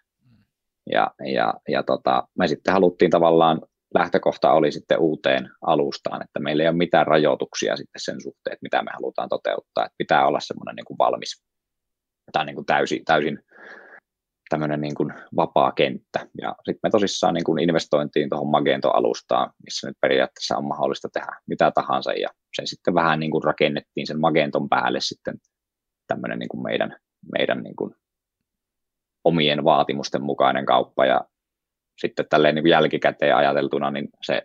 Ja, ja, ja tota, me sitten haluttiin tavallaan lähtökohta oli sitten uuteen alustaan, että meillä ei ole mitään rajoituksia sitten sen suhteen, että mitä me halutaan toteuttaa, että pitää olla semmoinen niin kuin valmis tai niin kuin täysin, täysin tämmöinen niin kuin vapaa kenttä. Ja sitten me tosissaan niin kuin investointiin tuohon Magento-alustaan, missä nyt periaatteessa on mahdollista tehdä mitä tahansa, ja se sitten vähän niin kuin rakennettiin sen Magenton päälle sitten tämmöinen niin kuin meidän, meidän niin kuin omien vaatimusten mukainen kauppa, ja sitten tälleen niin kuin jälkikäteen ajateltuna, niin se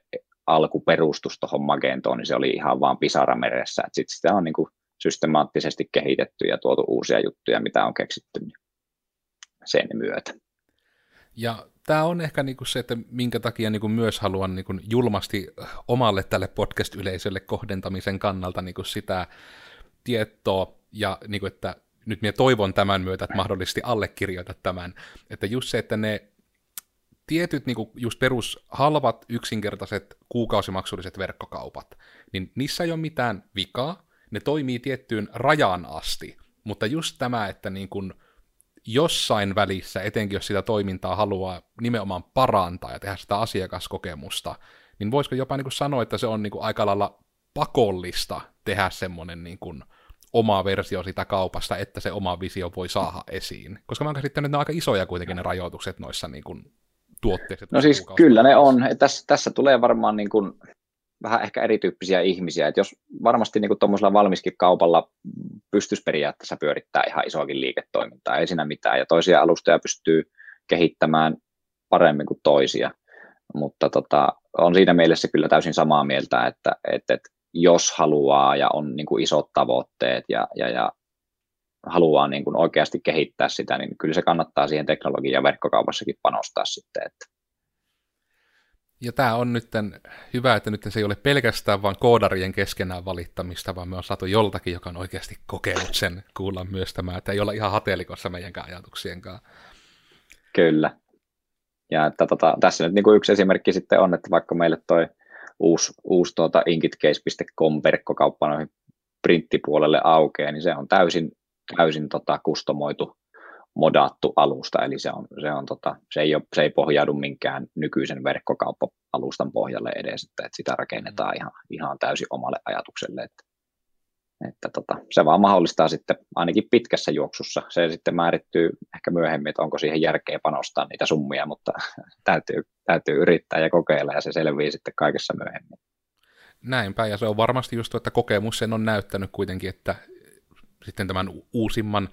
alkuperustus tuohon Magentoon, niin se oli ihan vaan pisara meressä, että sitten sitä on niin kuin systemaattisesti kehitetty ja tuotu uusia juttuja, mitä on keksitty niin sen myötä. Ja tämä on ehkä niinku se, että minkä takia niinku myös haluan niinku julmasti omalle tälle podcast-yleisölle kohdentamisen kannalta niinku sitä tietoa, ja niinku, että nyt minä toivon tämän myötä, että mahdollisesti allekirjoita tämän, että just se, että ne tietyt niin kuin just perus halvat, yksinkertaiset, kuukausimaksulliset verkkokaupat, niin niissä ei ole mitään vikaa, ne toimii tiettyyn rajaan asti, mutta just tämä, että niin kuin jossain välissä, etenkin jos sitä toimintaa haluaa nimenomaan parantaa ja tehdä sitä asiakaskokemusta, niin voisiko jopa niin kuin sanoa, että se on niin kuin aika lailla pakollista tehdä semmoinen niin kuin oma versio sitä kaupasta, että se oma visio voi saada esiin. Koska mä oon käsittänyt, että ne on aika isoja kuitenkin ne rajoitukset noissa niin kuin tuotteet. No siis kyllä ne on. Tässä, tässä tulee varmaan niin kuin vähän ehkä erityyppisiä ihmisiä, että jos varmasti niin tuommoisella valmiskin kaupalla pystyisi periaatteessa pyörittää ihan isoakin liiketoimintaa, ei siinä mitään, ja toisia alustoja pystyy kehittämään paremmin kuin toisia, mutta tota, on siinä mielessä kyllä täysin samaa mieltä, että, että, että jos haluaa ja on niin kuin isot tavoitteet ja, ja, ja haluaa niin kuin oikeasti kehittää sitä, niin kyllä se kannattaa siihen teknologian ja verkkokaupassakin panostaa sitten. Että. Ja tämä on nyt hyvä, että nyt se ei ole pelkästään vain koodarien keskenään valittamista, vaan me on saatu joltakin, joka on oikeasti kokenut sen kuulla myös tämä, että ei olla ihan hateelikossa meidänkään ajatuksienkaan. Kyllä. Ja että tota, tässä nyt niin kuin yksi esimerkki sitten on, että vaikka meille toi uusi, uusi tuota inkitcase.com verkkokauppa noihin printtipuolelle aukeaa, niin se on täysin, täysin tota kustomoitu, modattu alusta, eli se, on, se, on tota, se, ei ole, se ei pohjaudu minkään nykyisen verkkokauppa-alustan pohjalle edes, että, että sitä rakennetaan ihan, ihan täysin omalle ajatukselle, että että tota, se vaan mahdollistaa sitten ainakin pitkässä juoksussa. Se sitten määrittyy ehkä myöhemmin, että onko siihen järkeä panostaa niitä summia, mutta täytyy, täytyy yrittää ja kokeilla ja se selvii sitten kaikessa myöhemmin. Näinpä, ja se on varmasti just, että kokemus sen on näyttänyt kuitenkin, että sitten tämän uusimman,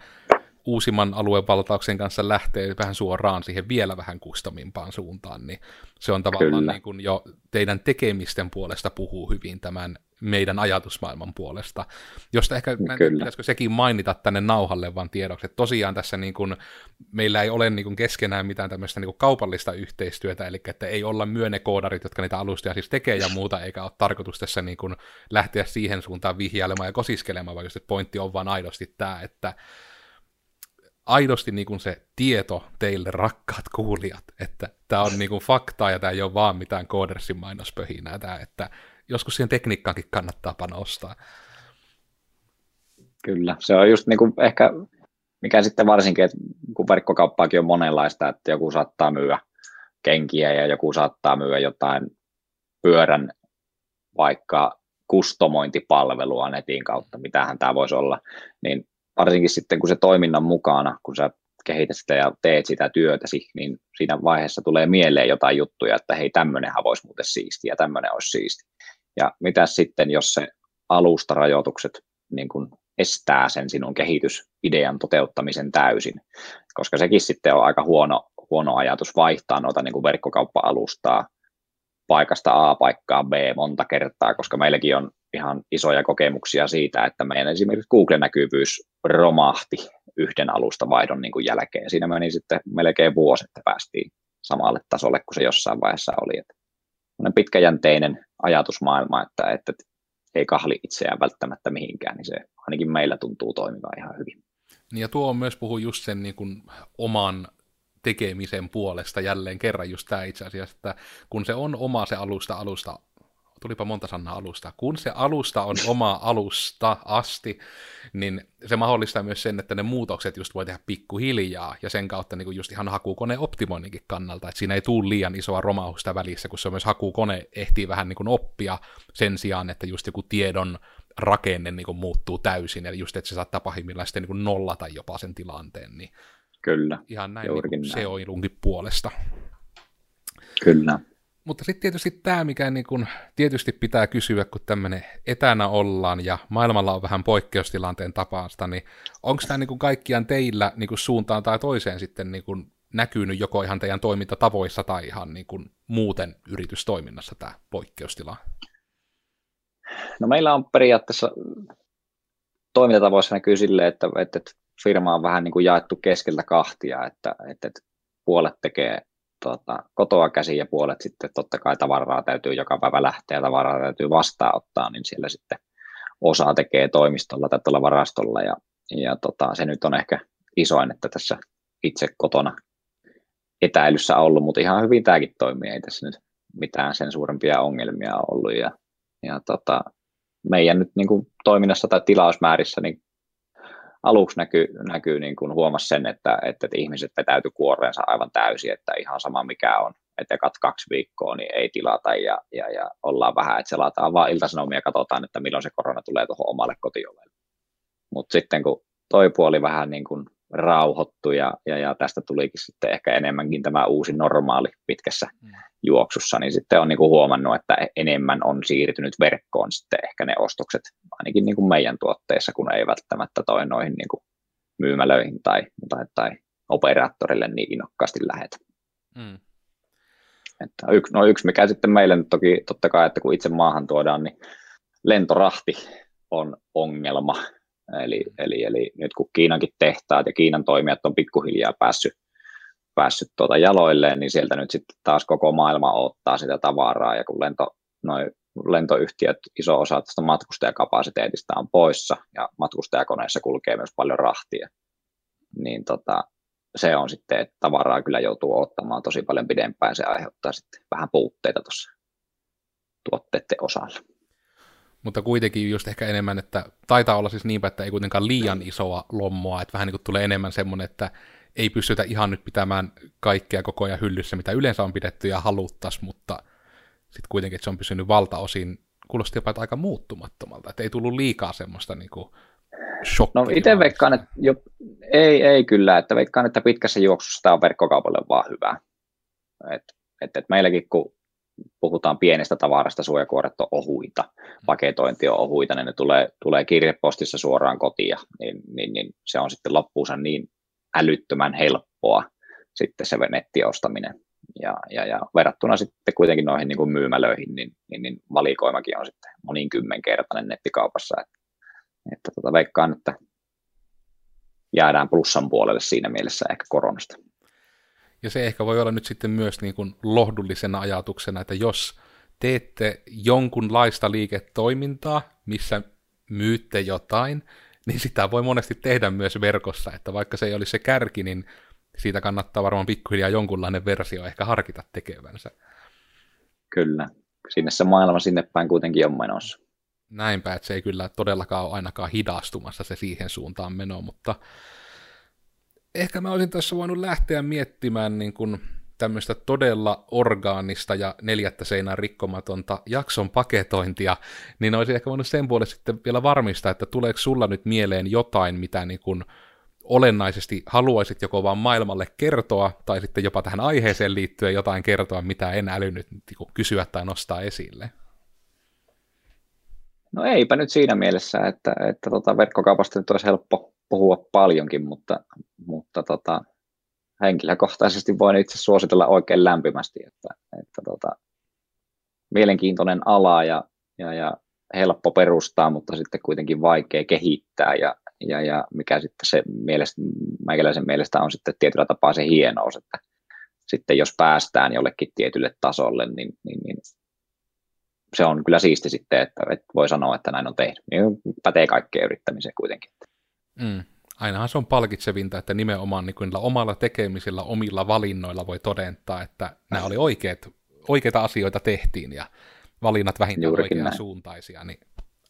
uusimman aluevaltauksen kanssa lähtee vähän suoraan siihen vielä vähän kustomimpaan suuntaan, niin se on tavallaan niin kuin jo teidän tekemisten puolesta puhuu hyvin tämän meidän ajatusmaailman puolesta. Josta ehkä, pitäisikö sekin mainita tänne nauhalle vaan tiedoksi, että tosiaan tässä niin kuin, meillä ei ole niin kuin keskenään mitään tämmöistä niin kuin kaupallista yhteistyötä, eli että ei olla myönekoodarit, jotka niitä alustoja siis tekee ja muuta, eikä ole tarkoitus tässä niin kuin lähteä siihen suuntaan vihjailemaan ja kosiskelemaan, vaan just että pointti on vaan aidosti tämä, että aidosti niin kuin se tieto teille, rakkaat kuulijat, että tämä on niin kuin faktaa ja tämä ei ole vaan mitään koodersin mainospöhinää, tämä, että joskus siihen tekniikkaankin kannattaa panostaa. Kyllä, se on just niin kuin ehkä, mikä sitten varsinkin, että kun verkkokauppaakin on monenlaista, että joku saattaa myyä kenkiä ja joku saattaa myyä jotain pyörän vaikka kustomointipalvelua netin kautta, mitähän tämä voisi olla, niin varsinkin sitten kun se toiminnan mukana, kun sä kehität sitä ja teet sitä työtäsi, niin siinä vaiheessa tulee mieleen jotain juttuja, että hei tämmöinenhän voisi muuten siistiä ja tämmöinen olisi siisti. Ja mitä sitten, jos se alustarajoitukset niin kuin estää sen sinun kehitysidean toteuttamisen täysin, koska sekin sitten on aika huono, huono ajatus vaihtaa noita niin verkkokauppa-alustaa paikasta A paikkaan B monta kertaa, koska meilläkin on ihan isoja kokemuksia siitä, että meidän esimerkiksi Google-näkyvyys romahti yhden alustavaihdon niin kuin jälkeen. Siinä meni sitten melkein vuosi, että päästiin samalle tasolle kuin se jossain vaiheessa oli. Että pitkäjänteinen ajatusmaailma, että, että ei kahli itseään välttämättä mihinkään, niin se ainakin meillä tuntuu toimivan ihan hyvin. Ja tuo on myös puhu just sen niin kuin oman tekemisen puolesta jälleen kerran just tämä itse asiassa, että kun se on oma se alusta alusta tulipa monta sanaa alusta. Kun se alusta on oma alusta asti, niin se mahdollistaa myös sen, että ne muutokset just voi tehdä pikkuhiljaa, ja sen kautta niin just ihan hakukoneen optimoinninkin kannalta, että siinä ei tule liian isoa romausta välissä, kun se myös hakukone ehtii vähän niin oppia sen sijaan, että just joku tiedon rakenne niin muuttuu täysin, eli just, että se saattaa pahimmillaan sitten niin nollata jopa sen tilanteen, niin Kyllä, ihan näin, niin se on puolesta. Kyllä. Mutta sitten tietysti tämä, mikä niin kun tietysti pitää kysyä, kun tämmöinen etänä ollaan ja maailmalla on vähän poikkeustilanteen tapaasta, niin onko tämä niin kaikkiaan teillä niin suuntaan tai toiseen sitten niin kun näkynyt joko ihan teidän toimintatavoissa tai ihan niin kun muuten yritystoiminnassa tämä poikkeustila? No meillä on periaatteessa toimintatavoissa näkyy silleen, että, että firma on vähän niin kuin jaettu keskeltä kahtia, että, että puolet tekee tuota, kotoa käsin ja puolet sitten totta kai tavaraa täytyy joka päivä lähteä ja tavaraa täytyy vastaanottaa, niin siellä sitten osa tekee toimistolla tai tuolla varastolla ja, ja tota, se nyt on ehkä isoin, että tässä itse kotona etäilyssä ollut, mutta ihan hyvin tämäkin toimii, ei tässä nyt mitään sen suurempia ongelmia ollut ja, ja tota, meidän nyt niin kuin toiminnassa tai tilausmäärissä niin aluksi näkyy, näkyy niin kuin huomasi sen, että, että, että ihmiset vetäytyi kuoreensa aivan täysin, että ihan sama mikä on, että kat kaksi viikkoa niin ei tilata ja, ja, ja ollaan vähän, että selataan vaan iltasanomia ja katsotaan, että milloin se korona tulee tuohon omalle kotiovelle. Mutta sitten kun toi puoli vähän niin kuin rauhoittu ja, ja, ja tästä tulikin sitten ehkä enemmänkin tämä uusi normaali pitkässä mm. juoksussa, niin sitten on niin kuin huomannut, että enemmän on siirtynyt verkkoon sitten ehkä ne ostokset, ainakin niin kuin meidän tuotteissa, kun ei välttämättä toi noihin niin kuin myymälöihin tai, tai, tai operaattorille niin innokkaasti lähetä. Mm. Että yksi, no yksi, mikä sitten meille nyt toki totta kai, että kun itse maahan tuodaan, niin lentorahti on ongelma. Eli, eli, eli nyt kun Kiinankin tehtaat ja Kiinan toimijat on pikkuhiljaa päässyt, päässyt tuota jaloilleen, niin sieltä nyt sitten taas koko maailma ottaa sitä tavaraa, ja kun lento, noi lentoyhtiöt, iso osa tästä matkustajakapasiteetista on poissa, ja matkustajakoneissa kulkee myös paljon rahtia, niin tota, se on sitten, että tavaraa kyllä joutuu ottamaan tosi paljon pidempään, se aiheuttaa sitten vähän puutteita tuossa tuotteiden osalla. Mutta kuitenkin just ehkä enemmän, että taitaa olla siis niinpä, että ei kuitenkaan liian isoa lommoa, että vähän niin kuin tulee enemmän semmoinen, että ei pystytä ihan nyt pitämään kaikkea koko ajan hyllyssä, mitä yleensä on pidetty ja haluttas, mutta sitten kuitenkin, että se on pysynyt valtaosin, kuulosti jopa aika muuttumattomalta, että ei tullut liikaa semmoista niin kuin No itse veikkaan, että jo, ei, ei kyllä, että veikkaan, että pitkässä juoksussa tämä on verkkokaupalle vaan hyvä. Et, et, et meilläkin kun puhutaan pienestä tavarasta, suojakuoret on ohuita, paketointi on ohuita, niin ne tulee, tulee kirjepostissa suoraan kotiin, niin, niin, niin se on sitten loppuunsa niin älyttömän helppoa sitten se nettiostaminen. Ja, ja, ja verrattuna sitten kuitenkin noihin niin kuin myymälöihin, niin, niin, niin valikoimakin on sitten monikymmenkertainen nettikaupassa. Että, että tota, veikkaan, että jäädään plussan puolelle siinä mielessä ehkä koronasta. Ja se ehkä voi olla nyt sitten myös niin kuin lohdullisena ajatuksena, että jos teette jonkunlaista liiketoimintaa, missä myytte jotain, niin sitä voi monesti tehdä myös verkossa, että vaikka se ei olisi se kärki, niin siitä kannattaa varmaan pikkuhiljaa jonkunlainen versio ehkä harkita tekevänsä. Kyllä, sinne se maailma sinne päin kuitenkin on menossa. Näinpä, että se ei kyllä todellakaan ole ainakaan hidastumassa se siihen suuntaan meno, mutta ehkä mä olisin tässä voinut lähteä miettimään niin kuin tämmöistä todella orgaanista ja neljättä seinää rikkomatonta jakson paketointia, niin olisi ehkä voinut sen puolesta sitten vielä varmistaa, että tuleeko sulla nyt mieleen jotain, mitä niin kuin olennaisesti haluaisit joko vaan maailmalle kertoa, tai sitten jopa tähän aiheeseen liittyen jotain kertoa, mitä en älynyt niin kysyä tai nostaa esille? No eipä nyt siinä mielessä, että, että tota verkkokaupasta nyt olisi helppo puhua paljonkin, mutta, mutta tota, henkilökohtaisesti voin itse suositella oikein lämpimästi, että, että tota, mielenkiintoinen ala ja, ja, ja helppo perustaa, mutta sitten kuitenkin vaikea kehittää ja, ja, ja mikä sitten se mielestä, meikäläisen mielestä on sitten tietyllä tapaa se hienous, että sitten jos päästään jollekin tietylle tasolle, niin, niin, niin se on kyllä siisti sitten, että, että voi sanoa, että näin on tehnyt. Niin pätee kaikkeen yrittämiseen kuitenkin. Mm. Ainahan se on palkitsevinta, että nimenomaan niin kuin omalla tekemisellä, omilla valinnoilla voi todentaa, että nämä oli oikeat, oikeita asioita tehtiin ja valinnat vähintään oikean suuntaisia, niin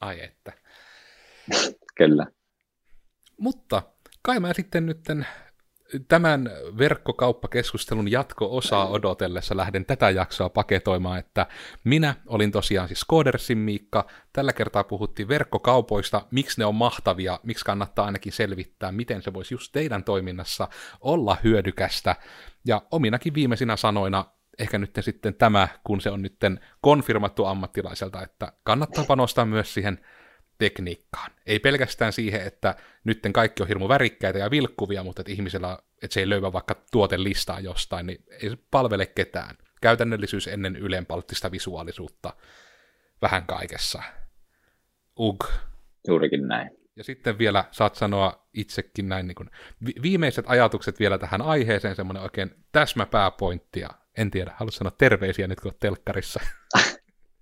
ai että. Kyllä. Mutta kai mä sitten nytten tämän verkkokauppakeskustelun jatko-osaa odotellessa lähden tätä jaksoa paketoimaan, että minä olin tosiaan siis Koodersin Miikka. Tällä kertaa puhuttiin verkkokaupoista, miksi ne on mahtavia, miksi kannattaa ainakin selvittää, miten se voisi just teidän toiminnassa olla hyödykästä. Ja ominakin viimeisinä sanoina ehkä nyt sitten tämä, kun se on nyt konfirmattu ammattilaiselta, että kannattaa panostaa myös siihen tekniikkaan. Ei pelkästään siihen, että nytten kaikki on hirmu värikkäitä ja vilkkuvia, mutta että ihmisellä, että se ei löyvä vaikka tuotelistaa jostain, niin ei se palvele ketään. Käytännöllisyys ennen ylenpalttista visuaalisuutta vähän kaikessa. Ug. Juurikin näin. Ja sitten vielä saat sanoa itsekin näin niin kuin, vi- viimeiset ajatukset vielä tähän aiheeseen, semmoinen oikein täsmäpääpointti, en tiedä, haluaisin sanoa terveisiä nyt kun telkkarissa.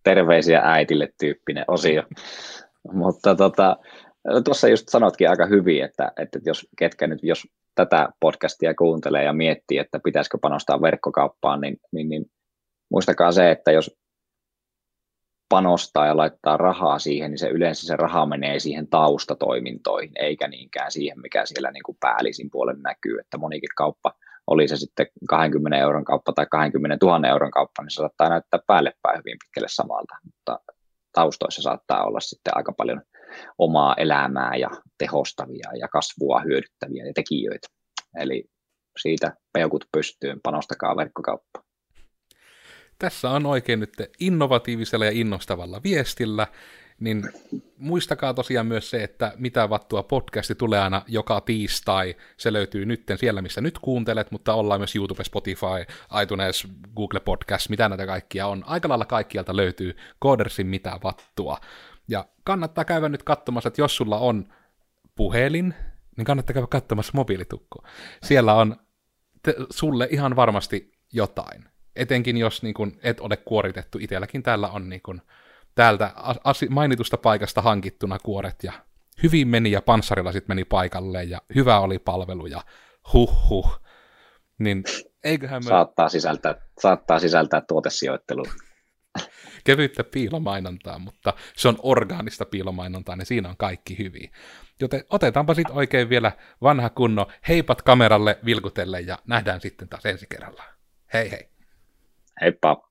terveisiä äitille tyyppinen osio. Mutta tota, tuossa just sanotkin aika hyvin, että, että jos ketkä nyt, jos tätä podcastia kuuntelee ja miettii, että pitäisikö panostaa verkkokauppaan, niin, niin, niin muistakaa se, että jos panostaa ja laittaa rahaa siihen, niin se yleensä se raha menee siihen taustatoimintoihin, eikä niinkään siihen, mikä siellä niin kuin päällisin puolen näkyy, että monikin kauppa, oli se sitten 20 euron kauppa tai 20 000 euron kauppa, niin se saattaa näyttää päälle päin hyvin pitkälle samalta, mutta taustoissa saattaa olla sitten aika paljon omaa elämää ja tehostavia ja kasvua hyödyttäviä ja tekijöitä. Eli siitä peukut pystyyn, panostakaa verkkokauppaan. Tässä on oikein nyt innovatiivisella ja innostavalla viestillä niin muistakaa tosiaan myös se, että mitä vattua podcasti tulee aina joka tiistai. Se löytyy nytten siellä, missä nyt kuuntelet, mutta ollaan myös YouTube, Spotify, iTunes, Google Podcast, mitä näitä kaikkia on. Aika lailla kaikkialta löytyy Codersin mitä vattua. Ja kannattaa käydä nyt katsomassa, että jos sulla on puhelin, niin kannattaa käydä katsomassa mobiilitukko. Siellä on te, sulle ihan varmasti jotain. Etenkin jos niin kun, et ole kuoritettu, itselläkin täällä on niin kun, täältä asi- mainitusta paikasta hankittuna kuoret ja hyvin meni ja panssarilla sitten meni paikalle ja hyvä oli palvelu ja huh huh. Niin eiköhän me... Saattaa sisältää, saattaa sisältää tuotesijoittelua. Kevyttä piilomainontaa, mutta se on orgaanista piilomainontaa, niin siinä on kaikki hyvin. Joten otetaanpa sitten oikein vielä vanha kunno heipat kameralle vilkutelle ja nähdään sitten taas ensi kerralla. Hei hei! Heippa!